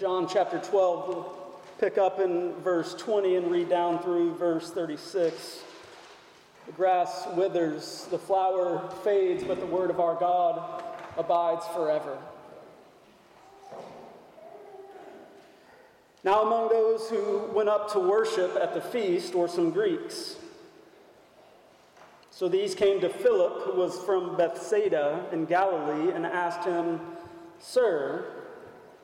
John chapter 12, we'll pick up in verse 20 and read down through verse 36. The grass withers, the flower fades, but the word of our God abides forever. Now, among those who went up to worship at the feast were some Greeks. So these came to Philip, who was from Bethsaida in Galilee, and asked him, Sir,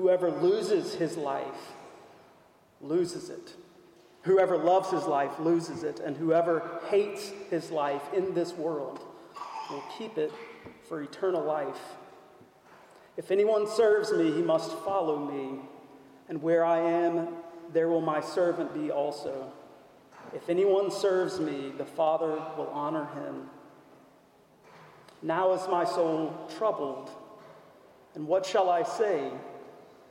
Whoever loses his life loses it. Whoever loves his life loses it, and whoever hates his life in this world will keep it for eternal life. If anyone serves me, he must follow me, and where I am, there will my servant be also. If anyone serves me, the Father will honor him. Now is my soul troubled, and what shall I say?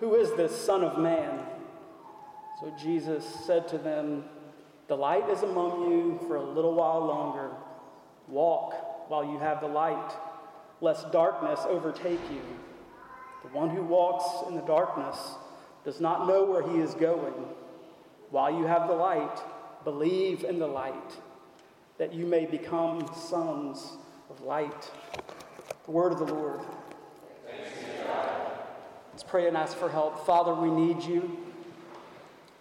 Who is this Son of Man? So Jesus said to them, The light is among you for a little while longer. Walk while you have the light, lest darkness overtake you. The one who walks in the darkness does not know where he is going. While you have the light, believe in the light, that you may become sons of light. The word of the Lord. Let's pray and ask for help. Father, we need you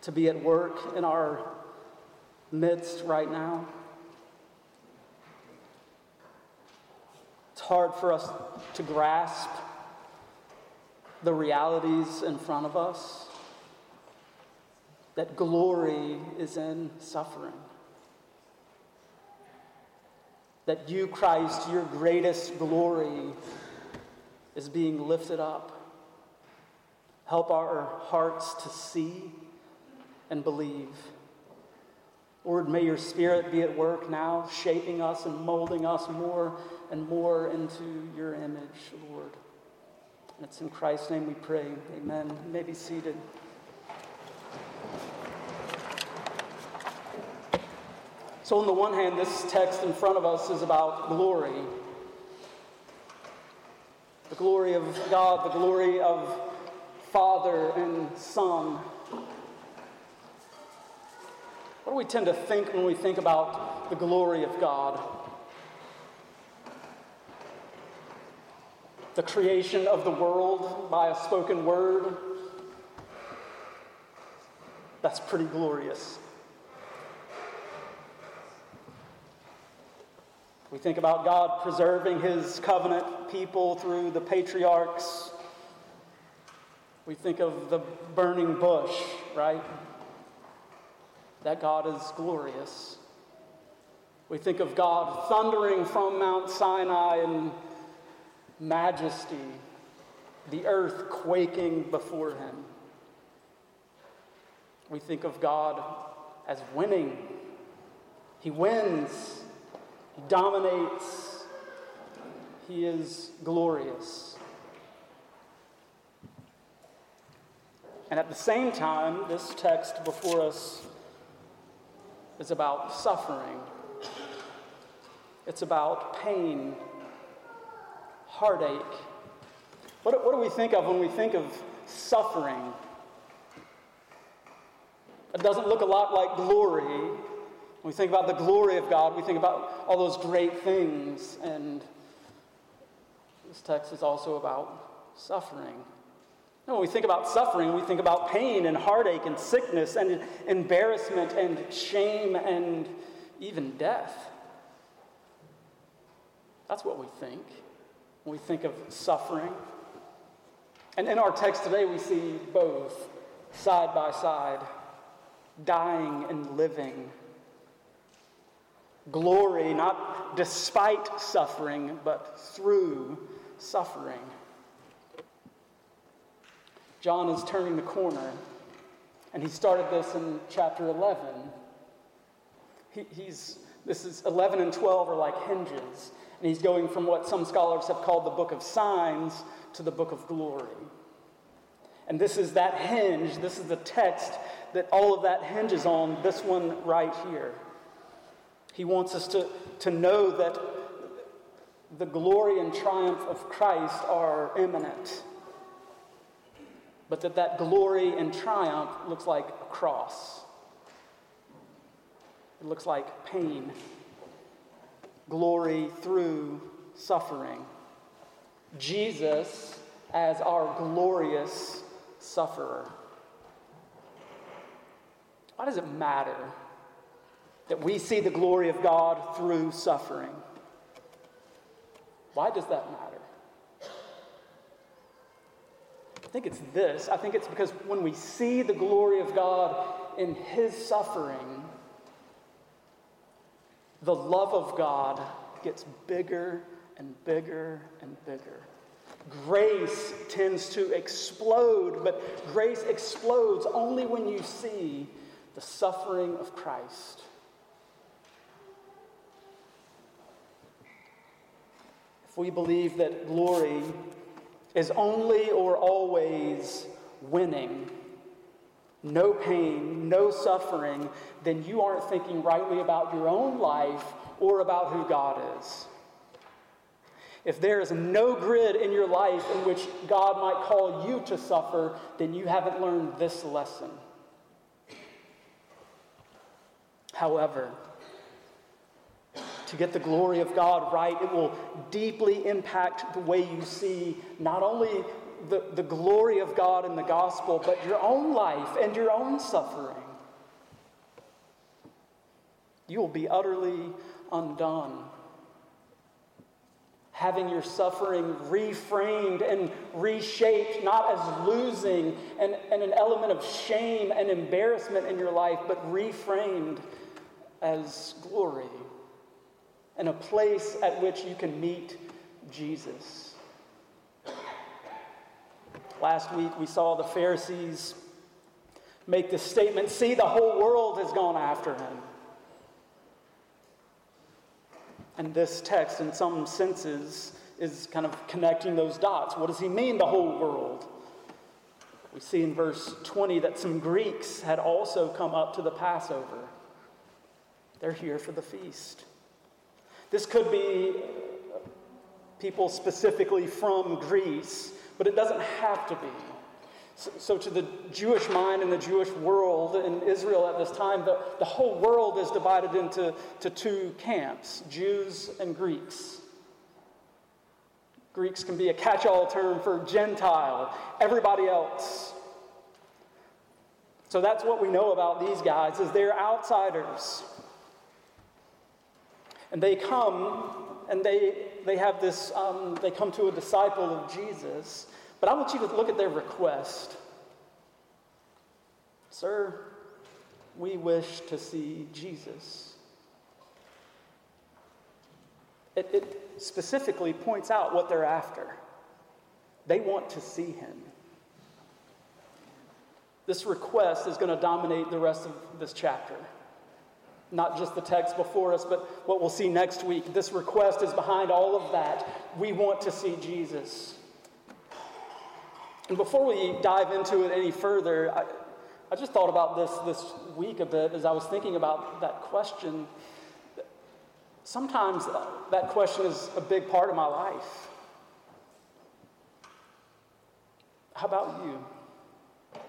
to be at work in our midst right now. It's hard for us to grasp the realities in front of us that glory is in suffering. That you, Christ, your greatest glory is being lifted up. Help our hearts to see and believe. Lord, may your spirit be at work now, shaping us and molding us more and more into your image, Lord. And it's in Christ's name we pray. Amen. You may be seated. So, on the one hand, this text in front of us is about glory the glory of God, the glory of Father and Son. What do we tend to think when we think about the glory of God? The creation of the world by a spoken word? That's pretty glorious. We think about God preserving his covenant people through the patriarchs. We think of the burning bush, right? that God is glorious. We think of God thundering from Mount Sinai in majesty, the earth quaking before him. We think of God as winning. He wins, He dominates, He is glorious. And at the same time, this text before us is about suffering. It's about pain, heartache. What, what do we think of when we think of suffering? It doesn't look a lot like glory. When we think about the glory of God, we think about all those great things. And this text is also about suffering. When we think about suffering, we think about pain and heartache and sickness and embarrassment and shame and even death. That's what we think when we think of suffering. And in our text today, we see both side by side dying and living. Glory, not despite suffering, but through suffering. John is turning the corner, and he started this in chapter 11. He, he's, this is 11 and 12 are like hinges, and he's going from what some scholars have called the book of signs to the book of glory. And this is that hinge, this is the text that all of that hinges on, this one right here. He wants us to, to know that the glory and triumph of Christ are imminent, but that that glory and triumph looks like a cross. It looks like pain, glory through suffering. Jesus as our glorious sufferer. Why does it matter that we see the glory of God through suffering? Why does that matter? I think it's this. I think it's because when we see the glory of God in his suffering, the love of God gets bigger and bigger and bigger. Grace tends to explode, but grace explodes only when you see the suffering of Christ. If we believe that glory is only or always winning, no pain, no suffering, then you aren't thinking rightly about your own life or about who God is. If there is no grid in your life in which God might call you to suffer, then you haven't learned this lesson. However, to get the glory of God right, it will deeply impact the way you see not only the, the glory of God in the gospel, but your own life and your own suffering. You will be utterly undone. Having your suffering reframed and reshaped, not as losing and, and an element of shame and embarrassment in your life, but reframed as glory and a place at which you can meet Jesus. Last week we saw the Pharisees make this statement see, the whole world has gone after him. And this text, in some senses, is kind of connecting those dots. What does he mean, the whole world? We see in verse 20 that some Greeks had also come up to the Passover. They're here for the feast. This could be people specifically from Greece, but it doesn't have to be. So, to the Jewish mind and the Jewish world in Israel at this time, the, the whole world is divided into to two camps Jews and Greeks. Greeks can be a catch all term for Gentile, everybody else. So that's what we know about these guys is they're outsiders. And they come and they, they have this, um, they come to a disciple of Jesus. But I want you to look at their request. Sir, we wish to see Jesus. It, it specifically points out what they're after. They want to see him. This request is going to dominate the rest of this chapter not just the text before us, but what we'll see next week. This request is behind all of that. We want to see Jesus. And before we dive into it any further, I, I just thought about this this week a bit as I was thinking about that question. Sometimes that question is a big part of my life. How about you?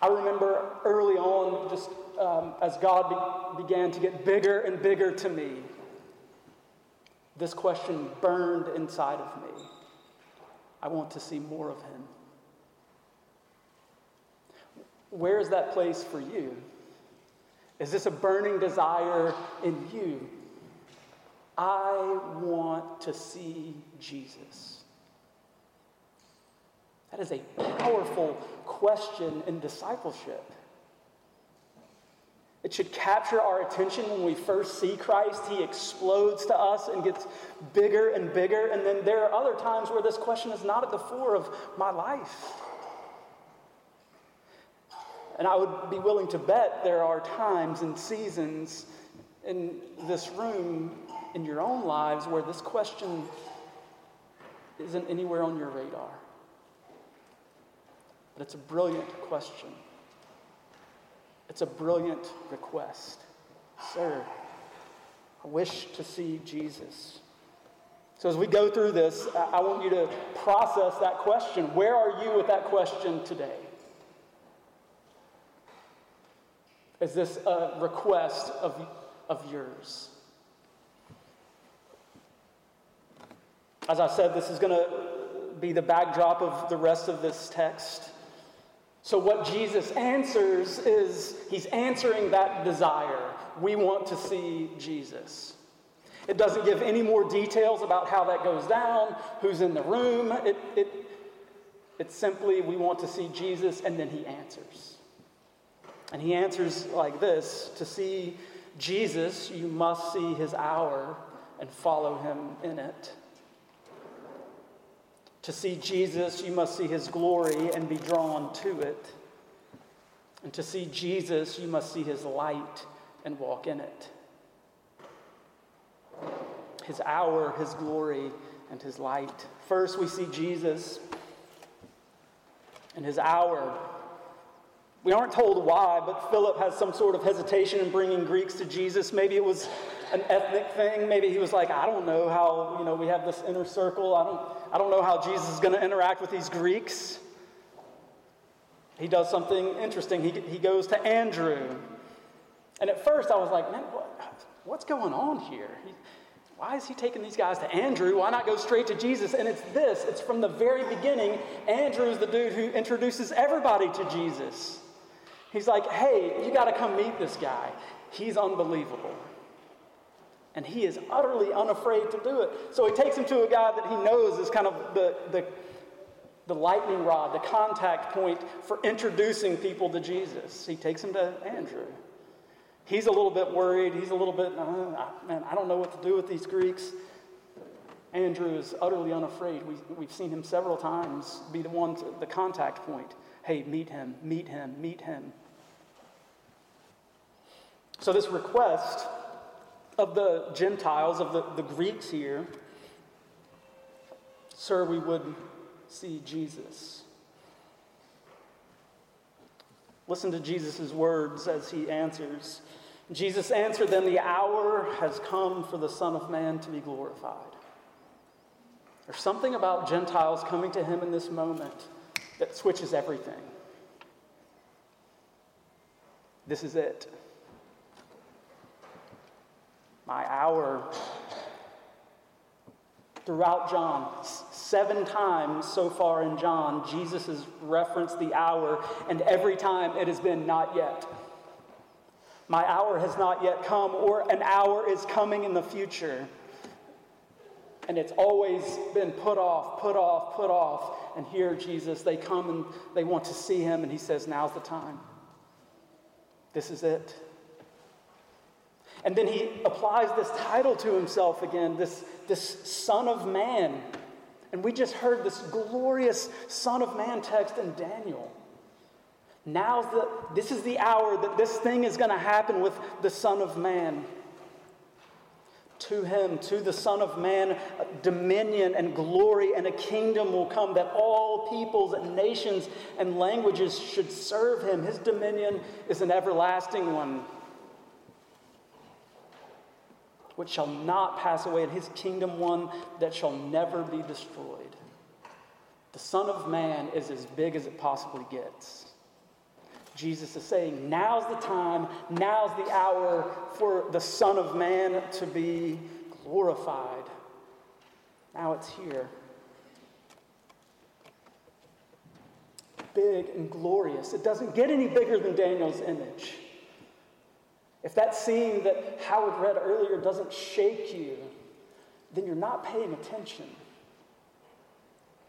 I remember early on, just um, as God be- began to get bigger and bigger to me, this question burned inside of me. I want to see more of Him. Where is that place for you? Is this a burning desire in you? I want to see Jesus. That is a powerful question in discipleship. It should capture our attention when we first see Christ. He explodes to us and gets bigger and bigger. And then there are other times where this question is not at the fore of my life. And I would be willing to bet there are times and seasons in this room, in your own lives, where this question isn't anywhere on your radar. But it's a brilliant question. It's a brilliant request. Sir, I wish to see Jesus. So, as we go through this, I want you to process that question. Where are you with that question today? Is this a request of, of yours? As I said, this is going to be the backdrop of the rest of this text. So, what Jesus answers is he's answering that desire. We want to see Jesus. It doesn't give any more details about how that goes down, who's in the room. It, it, it's simply, we want to see Jesus, and then he answers. And he answers like this To see Jesus, you must see his hour and follow him in it. To see Jesus, you must see his glory and be drawn to it. And to see Jesus, you must see his light and walk in it. His hour, his glory, and his light. First, we see Jesus and his hour. We aren't told why, but Philip has some sort of hesitation in bringing Greeks to Jesus. Maybe it was an ethnic thing. Maybe he was like, I don't know how, you know, we have this inner circle. I don't, I don't know how Jesus is going to interact with these Greeks. He does something interesting. He, he goes to Andrew. And at first I was like, man, what, what's going on here? He, why is he taking these guys to Andrew? Why not go straight to Jesus? And it's this it's from the very beginning. Andrew is the dude who introduces everybody to Jesus. He's like, hey, you got to come meet this guy. He's unbelievable. And he is utterly unafraid to do it. So he takes him to a guy that he knows is kind of the, the, the lightning rod, the contact point for introducing people to Jesus. He takes him to Andrew. He's a little bit worried. He's a little bit, uh, man, I don't know what to do with these Greeks. Andrew is utterly unafraid. We, we've seen him several times be the one, to, the contact point. Hey, meet him, meet him, meet him. So, this request of the Gentiles, of the, the Greeks here, sir, we would see Jesus. Listen to Jesus' words as he answers. Jesus answered them, The hour has come for the Son of Man to be glorified. There's something about Gentiles coming to him in this moment that switches everything. This is it. My hour throughout John. Seven times so far in John, Jesus has referenced the hour, and every time it has been not yet. My hour has not yet come, or an hour is coming in the future. And it's always been put off, put off, put off. And here, Jesus, they come and they want to see him, and he says, Now's the time. This is it. And then he applies this title to himself again, this, this Son of Man. And we just heard this glorious Son of Man text in Daniel. Now's the, this is the hour that this thing is going to happen with the Son of Man. To him, to the Son of Man, uh, dominion and glory and a kingdom will come that all peoples and nations and languages should serve him. His dominion is an everlasting one, which shall not pass away, and his kingdom one that shall never be destroyed. The Son of Man is as big as it possibly gets. Jesus is saying, now's the time, now's the hour for the Son of Man to be glorified. Now it's here. Big and glorious. It doesn't get any bigger than Daniel's image. If that scene that Howard read earlier doesn't shake you, then you're not paying attention.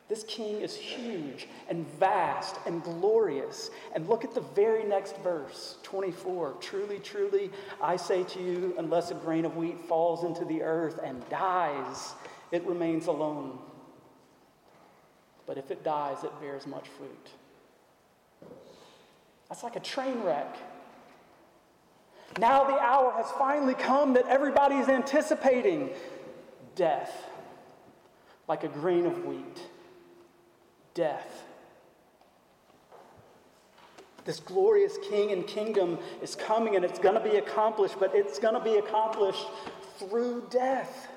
This king is huge and vast and glorious. And look at the very next verse, 24. Truly, truly, I say to you, unless a grain of wheat falls into the earth and dies, it remains alone. But if it dies, it bears much fruit. That's like a train wreck. Now the hour has finally come that everybody is anticipating death, like a grain of wheat death. This glorious king and kingdom is coming and it's going to be accomplished, but it's going to be accomplished through death.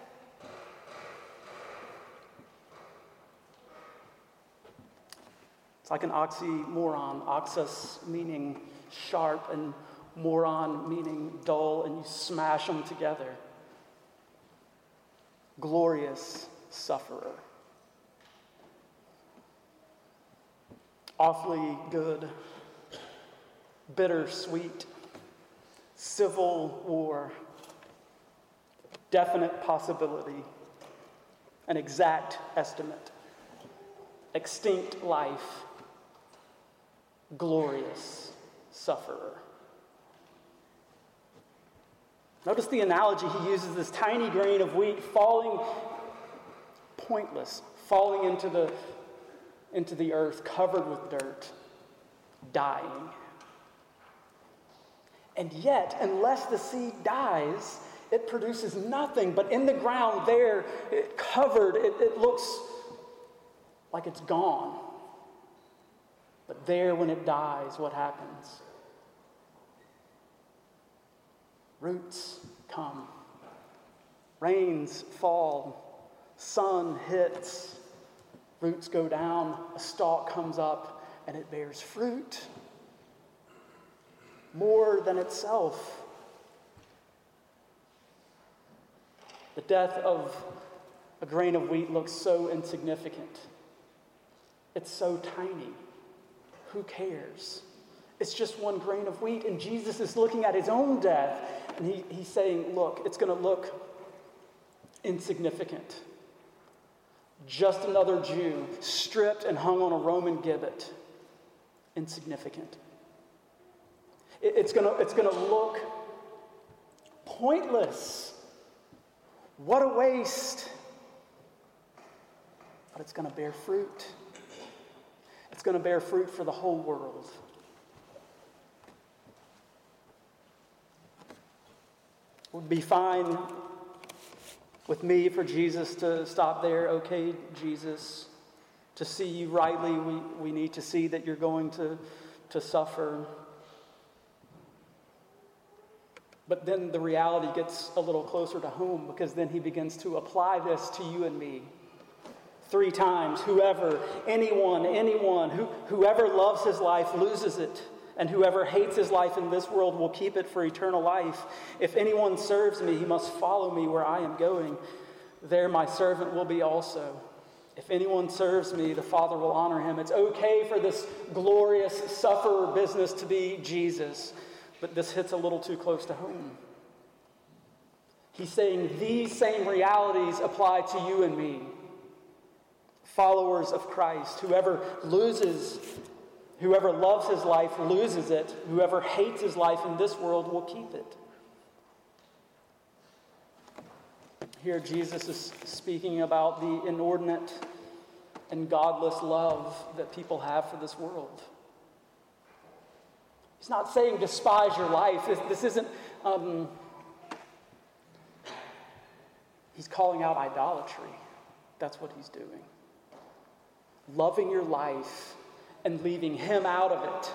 It's like an oxymoron, oxus meaning sharp and moron meaning dull, and you smash them together. Glorious sufferer. awfully good, bittersweet, civil war, definite possibility, an exact estimate, extinct life, glorious sufferer. Notice the analogy he uses this tiny grain of wheat falling pointless, falling into the into the earth covered with dirt, dying. And yet, unless the seed dies, it produces nothing. But in the ground, there, it covered, it, it looks like it's gone. But there, when it dies, what happens? Roots come, rains fall, sun hits, Roots go down, a stalk comes up, and it bears fruit more than itself. The death of a grain of wheat looks so insignificant. It's so tiny. Who cares? It's just one grain of wheat, and Jesus is looking at his own death, and he, he's saying, Look, it's going to look insignificant. Just another Jew, stripped and hung on a Roman gibbet. Insignificant. It's going it's going to look pointless. What a waste. But it's going to bear fruit. It's going to bear fruit for the whole world. Would be fine with me for Jesus to stop there. Okay, Jesus, to see you rightly, we, we need to see that you're going to, to suffer. But then the reality gets a little closer to home because then he begins to apply this to you and me. Three times, whoever, anyone, anyone, who, whoever loves his life loses it and whoever hates his life in this world will keep it for eternal life. If anyone serves me, he must follow me where I am going. There my servant will be also. If anyone serves me, the Father will honor him. It's okay for this glorious sufferer business to be Jesus, but this hits a little too close to home. He's saying these same realities apply to you and me, followers of Christ. Whoever loses Whoever loves his life loses it. Whoever hates his life in this world will keep it. Here, Jesus is speaking about the inordinate and godless love that people have for this world. He's not saying despise your life. This, this isn't. Um, He's calling out idolatry. That's what he's doing. Loving your life and leaving him out of it.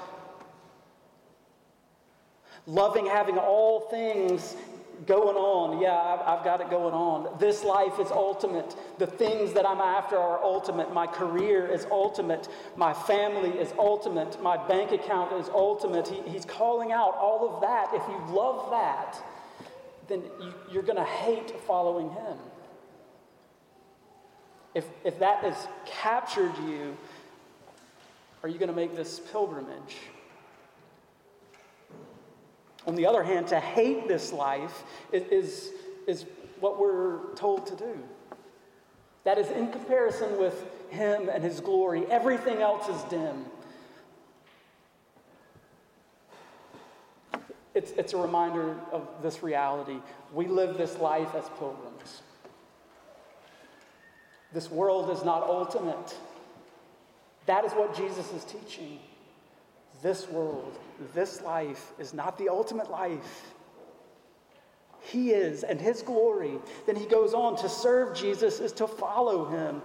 Loving having all things going on. Yeah, I've, got it going on. This life is ultimate. The things that I'm after are ultimate. My career is ultimate. My family is ultimate. My bank account is ultimate. He, he's calling out all of that. If you love that, then you, you're going to hate following him. If, if that has captured you, are you going to make this pilgrimage? On the other hand, to hate this life is, is, is what we're told to do. That is in comparison with Him and His glory. Everything else is dim. It's, it's a reminder of this reality. We live this life as pilgrims. This world is not ultimate. That is what Jesus is teaching. This world, this life is not the ultimate life. He is, and His glory. Then He goes on to serve Jesus is to follow Him.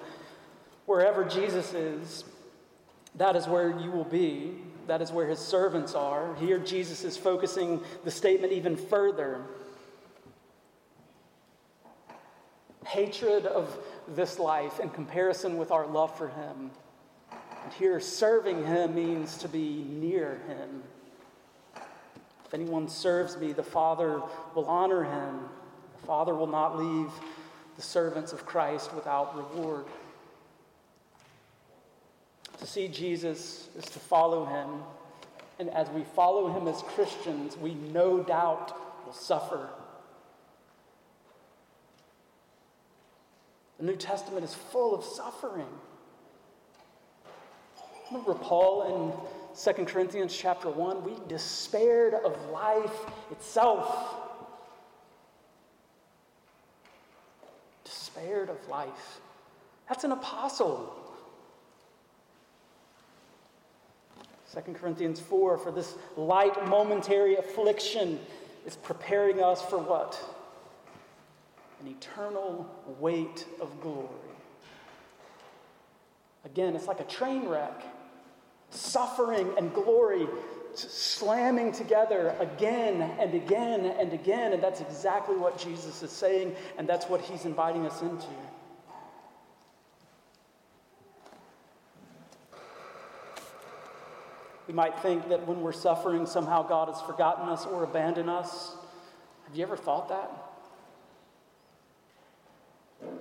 Wherever Jesus is, that is where you will be. That is where His servants are. Here, Jesus is focusing the statement even further. Hatred of this life in comparison with our love for Him. And here, serving Him means to be near Him. If anyone serves me, the Father will honor him. The Father will not leave the servants of Christ without reward. To see Jesus is to follow him. And as we follow him as Christians, we no doubt will suffer. The New Testament is full of suffering. Remember Paul in 2 Corinthians chapter 1? We despaired of life itself. Despaired of life. That's an apostle. 2 Corinthians 4 for this light momentary affliction is preparing us for what? An eternal weight of glory. Again, it's like a train wreck suffering and glory slamming together again and again and again. And that's exactly what Jesus is saying, and that's what he's inviting us into. We might think that when we're suffering, somehow God has forgotten us or abandoned us. Have you ever thought that?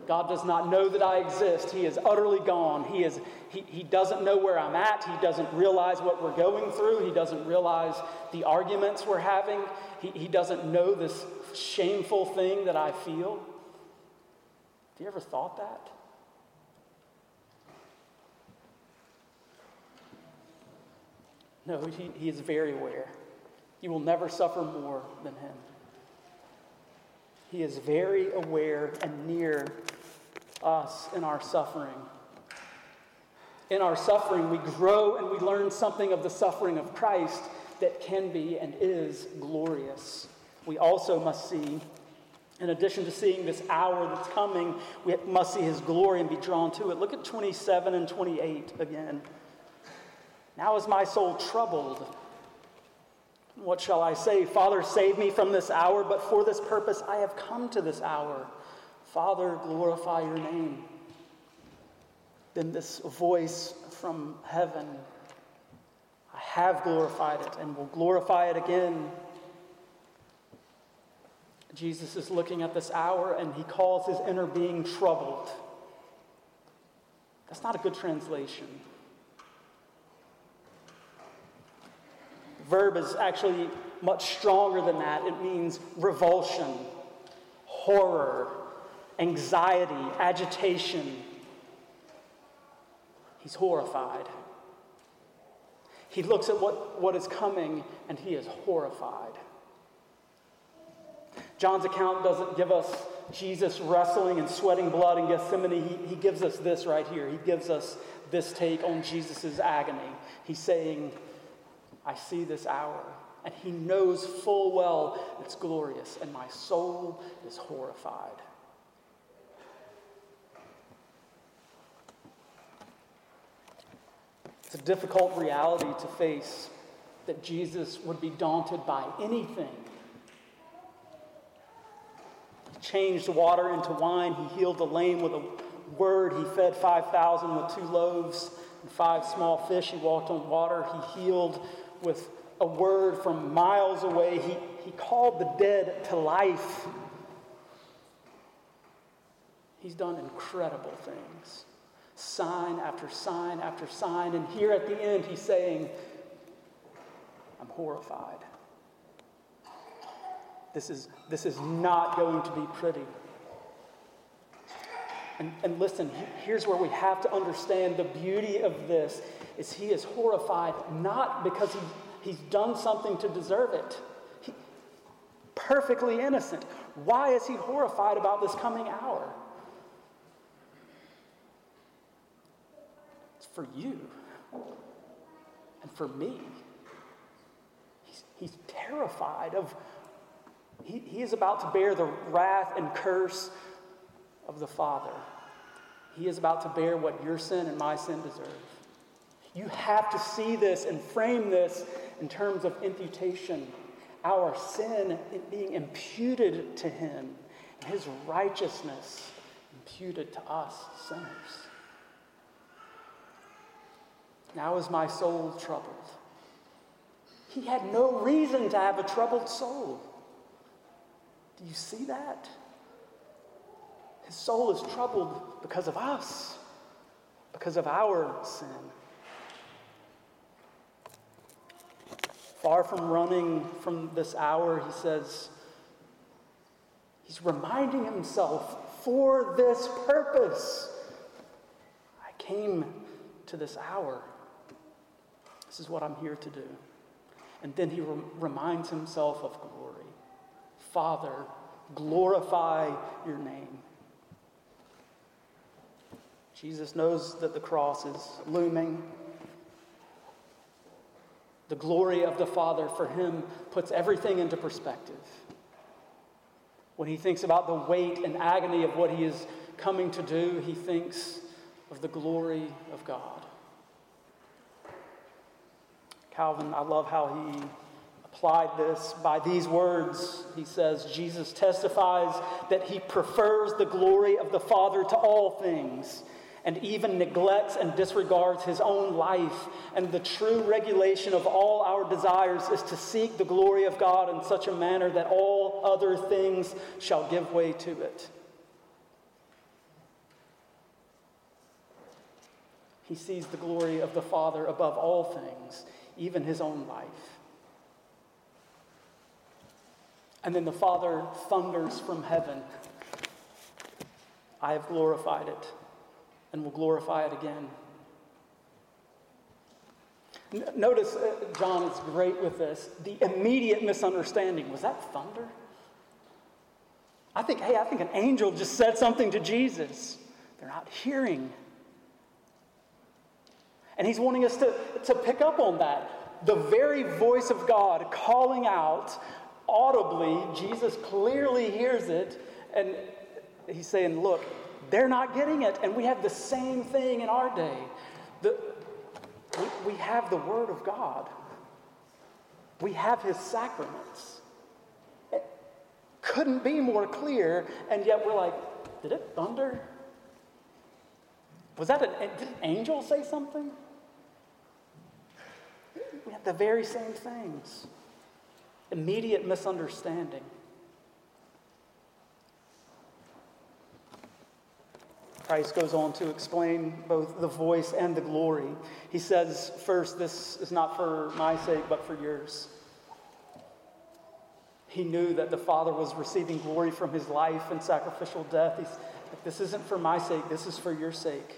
God does not know that I exist. He is utterly gone. He, is, he, he doesn't know where I'm at. He doesn't realize what we're going through. He doesn't realize the arguments we're having. He, he doesn't know this shameful thing that I feel. Have you ever thought that? No, he, he is very aware. You will never suffer more than him. He is very aware and near us in our suffering. In our suffering, we grow and we learn something of the suffering of Christ that can be and is glorious. We also must see, in addition to seeing this hour that's coming, we must see his glory and be drawn to it. Look at 27 and 28 again. Now is my soul troubled. What shall I say? Father, save me from this hour, but for this purpose I have come to this hour. Father, glorify your name. Then this voice from heaven, I have glorified it and will glorify it again. Jesus is looking at this hour and he calls his inner being troubled. That's not a good translation. Verb is actually much stronger than that. It means revulsion, horror, anxiety, agitation. He's horrified. He looks at what, what is coming and he is horrified. John's account doesn't give us Jesus wrestling and sweating blood in Gethsemane. He, he gives us this right here. He gives us this take on Jesus' agony. He's saying, I see this hour, and he knows full well it's glorious, and my soul is horrified. It's a difficult reality to face that Jesus would be daunted by anything. He changed water into wine, he healed the lame with a word, he fed 5,000 with two loaves and five small fish, he walked on water, he healed with a word from miles away. He, he called the dead to life. He's done incredible things sign after sign after sign. And here at the end, he's saying, I'm horrified. This is, this is not going to be pretty. And, and listen, here's where we have to understand the beauty of this is he is horrified not because he, he's done something to deserve it. He, perfectly innocent. Why is he horrified about this coming hour? It's for you and for me. He's, he's terrified of, he, he is about to bear the wrath and curse of the Father. He is about to bear what your sin and my sin deserve. You have to see this and frame this in terms of imputation. Our sin being imputed to him, and his righteousness imputed to us, sinners. Now is my soul troubled. He had no reason to have a troubled soul. Do you see that? His soul is troubled because of us, because of our sin. Far from running from this hour, he says, he's reminding himself for this purpose. I came to this hour. This is what I'm here to do. And then he re- reminds himself of glory. Father, glorify your name. Jesus knows that the cross is looming. The glory of the Father for him puts everything into perspective. When he thinks about the weight and agony of what he is coming to do, he thinks of the glory of God. Calvin, I love how he applied this by these words. He says, Jesus testifies that he prefers the glory of the Father to all things and even neglects and disregards his own life. And the true regulation of all our desires is to seek the glory of God in such a manner that all other things shall give way to it. He sees the glory of the Father above all things even his own life. And then the Father thunders from heaven I have glorified it and will glorify it again. Notice, uh, John is great with this. The immediate misunderstanding was that thunder? I think, hey, I think an angel just said something to Jesus. They're not hearing. And he's wanting us to, to pick up on that. The very voice of God calling out audibly, Jesus clearly hears it, and he's saying, Look, they're not getting it. And we have the same thing in our day. The, we, we have the Word of God, we have His sacraments. It couldn't be more clear, and yet we're like, Did it thunder? Was that an, did an angel say something? We have the very same things. Immediate misunderstanding. Christ goes on to explain both the voice and the glory. He says, first, this is not for my sake, but for yours. He knew that the Father was receiving glory from his life and sacrificial death. He's, this isn't for my sake, this is for your sake.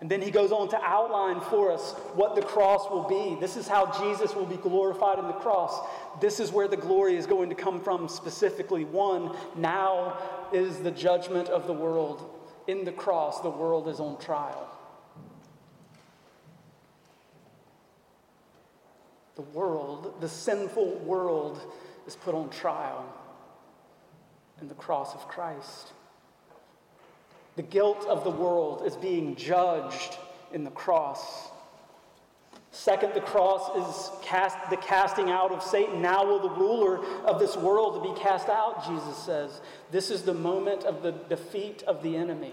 And then he goes on to outline for us what the cross will be. This is how Jesus will be glorified in the cross. This is where the glory is going to come from specifically. One, now is the judgment of the world. In the cross, the world is on trial. The world, the sinful world, is put on trial in the cross of Christ. The guilt of the world is being judged in the cross Second, the cross is cast, the casting out of Satan. Now will the ruler of this world be cast out, Jesus says. This is the moment of the defeat of the enemy.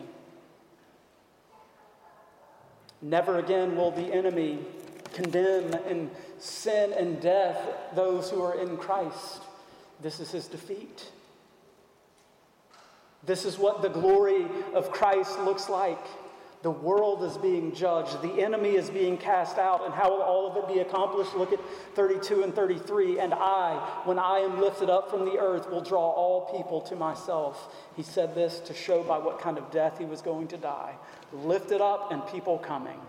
Never again will the enemy condemn in sin and death those who are in Christ. This is his defeat. This is what the glory of Christ looks like. The world is being judged, the enemy is being cast out, and how will all of it be accomplished? Look at 32 and 33. And I, when I am lifted up from the earth, will draw all people to myself. He said this to show by what kind of death he was going to die. Lifted up and people coming.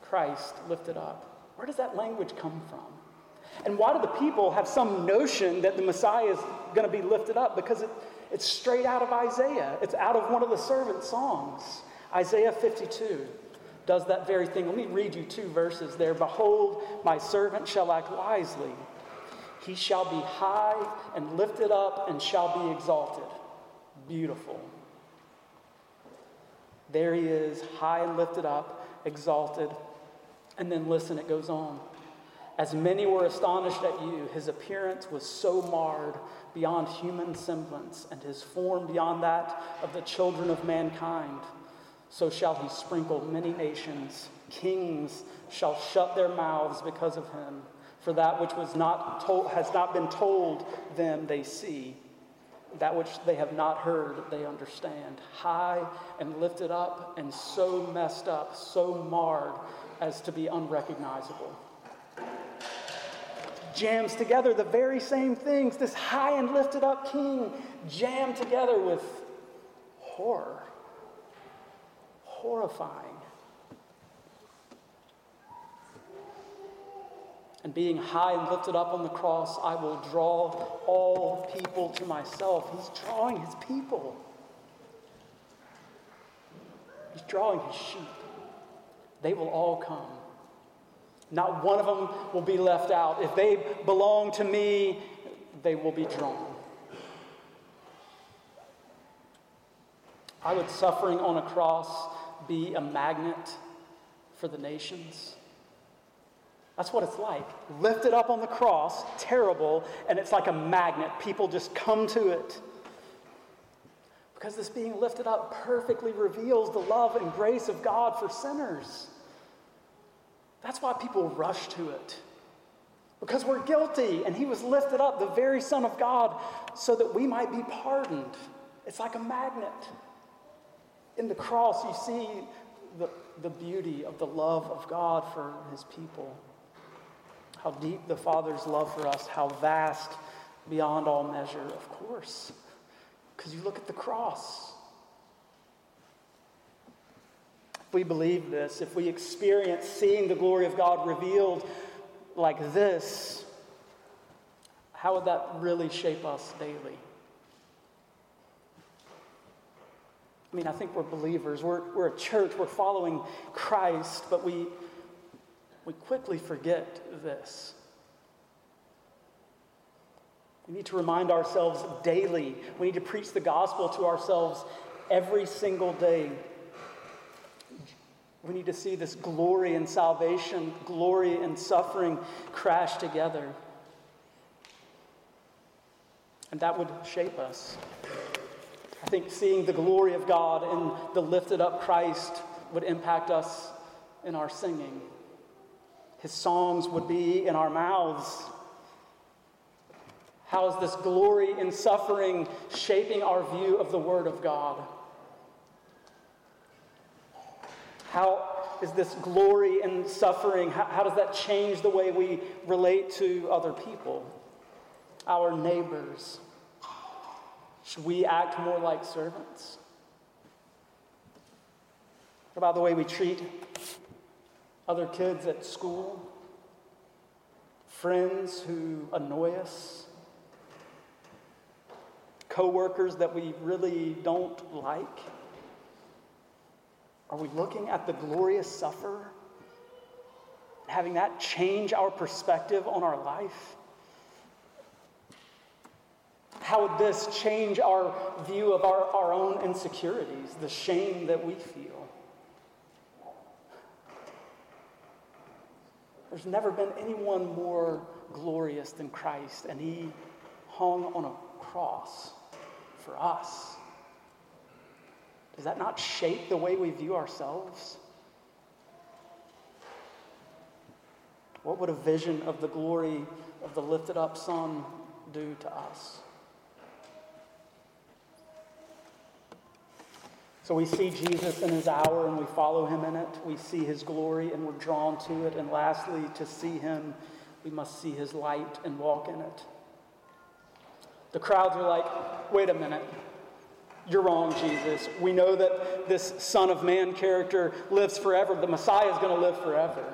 Christ lifted up. Where does that language come from? And why do the people have some notion that the Messiah is going to be lifted up? Because it, it's straight out of Isaiah. It's out of one of the servant songs. Isaiah 52 does that very thing. Let me read you two verses there. Behold, my servant shall act wisely. He shall be high and lifted up and shall be exalted. Beautiful. There he is, high and lifted up, exalted. And then listen, it goes on. As many were astonished at you, his appearance was so marred beyond human semblance, and his form beyond that of the children of mankind so shall he sprinkle many nations. Kings shall shut their mouths because of him. For that which was not told, has not been told them, they see. That which they have not heard, they understand. High and lifted up, and so messed up, so marred as to be unrecognizable. Jams together the very same things. This high and lifted up king jammed together with horror horrifying. And being high and lifted up on the cross, I will draw all people to myself. He's drawing his people. He's drawing his sheep. They will all come. Not one of them will be left out. If they belong to me, they will be drawn. I would suffering on a cross be a magnet for the nations? That's what it's like. Lifted up on the cross, terrible, and it's like a magnet. People just come to it. Because this being lifted up perfectly reveals the love and grace of God for sinners. That's why people rush to it. Because we're guilty, and He was lifted up, the very Son of God, so that we might be pardoned. It's like a magnet. In the cross, you see the, the beauty of the love of God for his people. How deep the Father's love for us, how vast beyond all measure, of course. Because you look at the cross. If we believe this, if we experience seeing the glory of God revealed like this, how would that really shape us daily? I mean, I think we're believers. We're, we're a church. We're following Christ, but we, we quickly forget this. We need to remind ourselves daily. We need to preach the gospel to ourselves every single day. We need to see this glory and salvation, glory and suffering crash together. And that would shape us. I think seeing the glory of God and the lifted up Christ would impact us in our singing. His songs would be in our mouths. How is this glory in suffering shaping our view of the Word of God? How is this glory in suffering, how, how does that change the way we relate to other people, our neighbors? Should we act more like servants? What about the way we treat other kids at school? Friends who annoy us? Coworkers that we really don't like? Are we looking at the glorious sufferer? Having that change our perspective on our life? How would this change our view of our, our own insecurities, the shame that we feel? There's never been anyone more glorious than Christ, and he hung on a cross for us. Does that not shape the way we view ourselves? What would a vision of the glory of the lifted up Son do to us? So we see Jesus in his hour and we follow him in it. We see his glory and we're drawn to it. And lastly, to see him, we must see his light and walk in it. The crowds are like, wait a minute. You're wrong, Jesus. We know that this Son of Man character lives forever. The Messiah is going to live forever.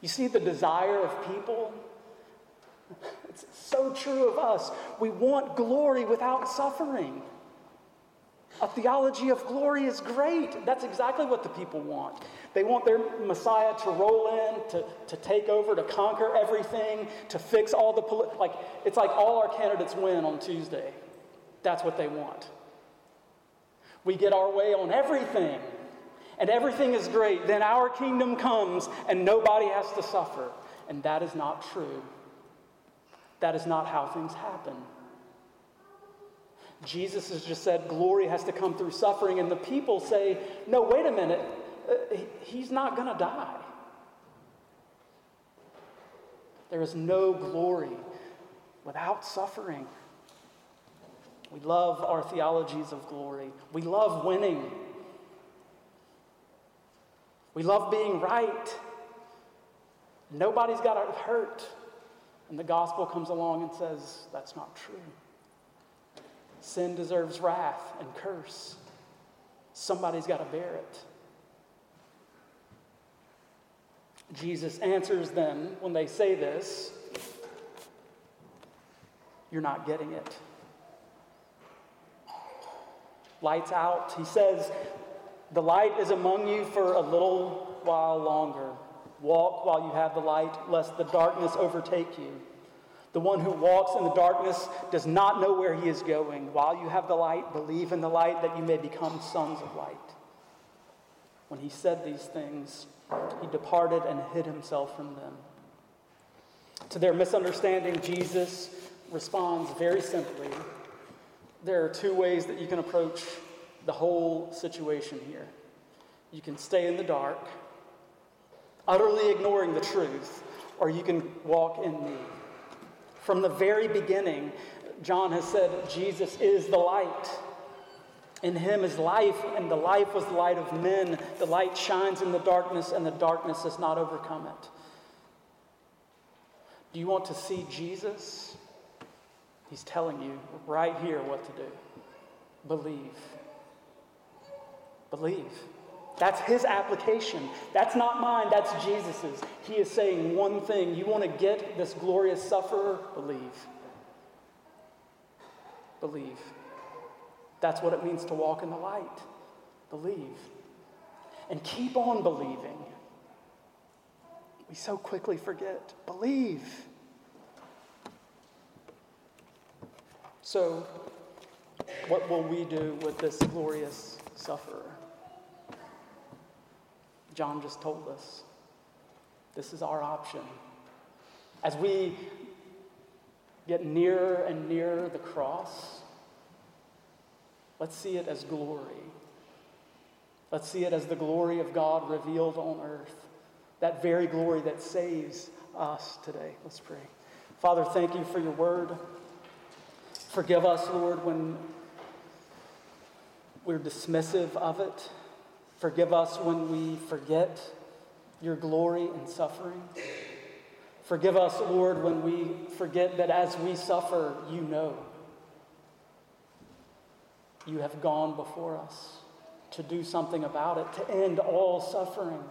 You see the desire of people? It's so true of us. We want glory without suffering. A theology of glory is great. That's exactly what the people want. They want their Messiah to roll in, to, to take over, to conquer everything, to fix all the, poli- like, it's like all our candidates win on Tuesday. That's what they want. We get our way on everything, and everything is great. Then our kingdom comes, and nobody has to suffer. And that is not true. That is not how things happen. Jesus has just said glory has to come through suffering, and the people say, no, wait a minute, uh, he's not going to die. There is no glory without suffering. We love our theologies of glory. We love winning. We love being right. Nobody's got hurt. And the gospel comes along and says, that's not true. Sin deserves wrath and curse. Somebody's got to bear it. Jesus answers them when they say this You're not getting it. Lights out. He says, The light is among you for a little while longer. Walk while you have the light, lest the darkness overtake you. The one who walks in the darkness does not know where he is going. While you have the light, believe in the light that you may become sons of light. When he said these things, he departed and hid himself from them. To their misunderstanding, Jesus responds very simply. There are two ways that you can approach the whole situation here. You can stay in the dark, utterly ignoring the truth, or you can walk in me. From the very beginning, John has said Jesus is the light. In him is life, and the life was the light of men. The light shines in the darkness, and the darkness has not overcome it. Do you want to see Jesus? He's telling you right here what to do. Believe. Believe. That's his application. That's not mine, that's Jesus's. He is saying one thing you want to get this glorious sufferer? Believe. Believe. That's what it means to walk in the light. Believe. And keep on believing. We so quickly forget. Believe. So, what will we do with this glorious sufferer? John just told us. This is our option. As we get nearer and nearer the cross, let's see it as glory. Let's see it as the glory of God revealed on earth, that very glory that saves us today. Let's pray. Father, thank you for your word. Forgive us, Lord, when we're dismissive of it. Forgive us when we forget your glory and suffering. Forgive us, Lord, when we forget that as we suffer, you know. You have gone before us to do something about it, to end all suffering.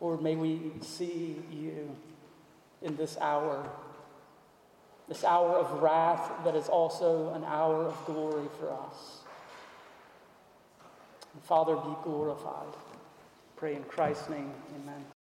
Lord, may we see you in this hour, this hour of wrath that is also an hour of glory for us. Father, be glorified. Pray in Christ's name. Amen.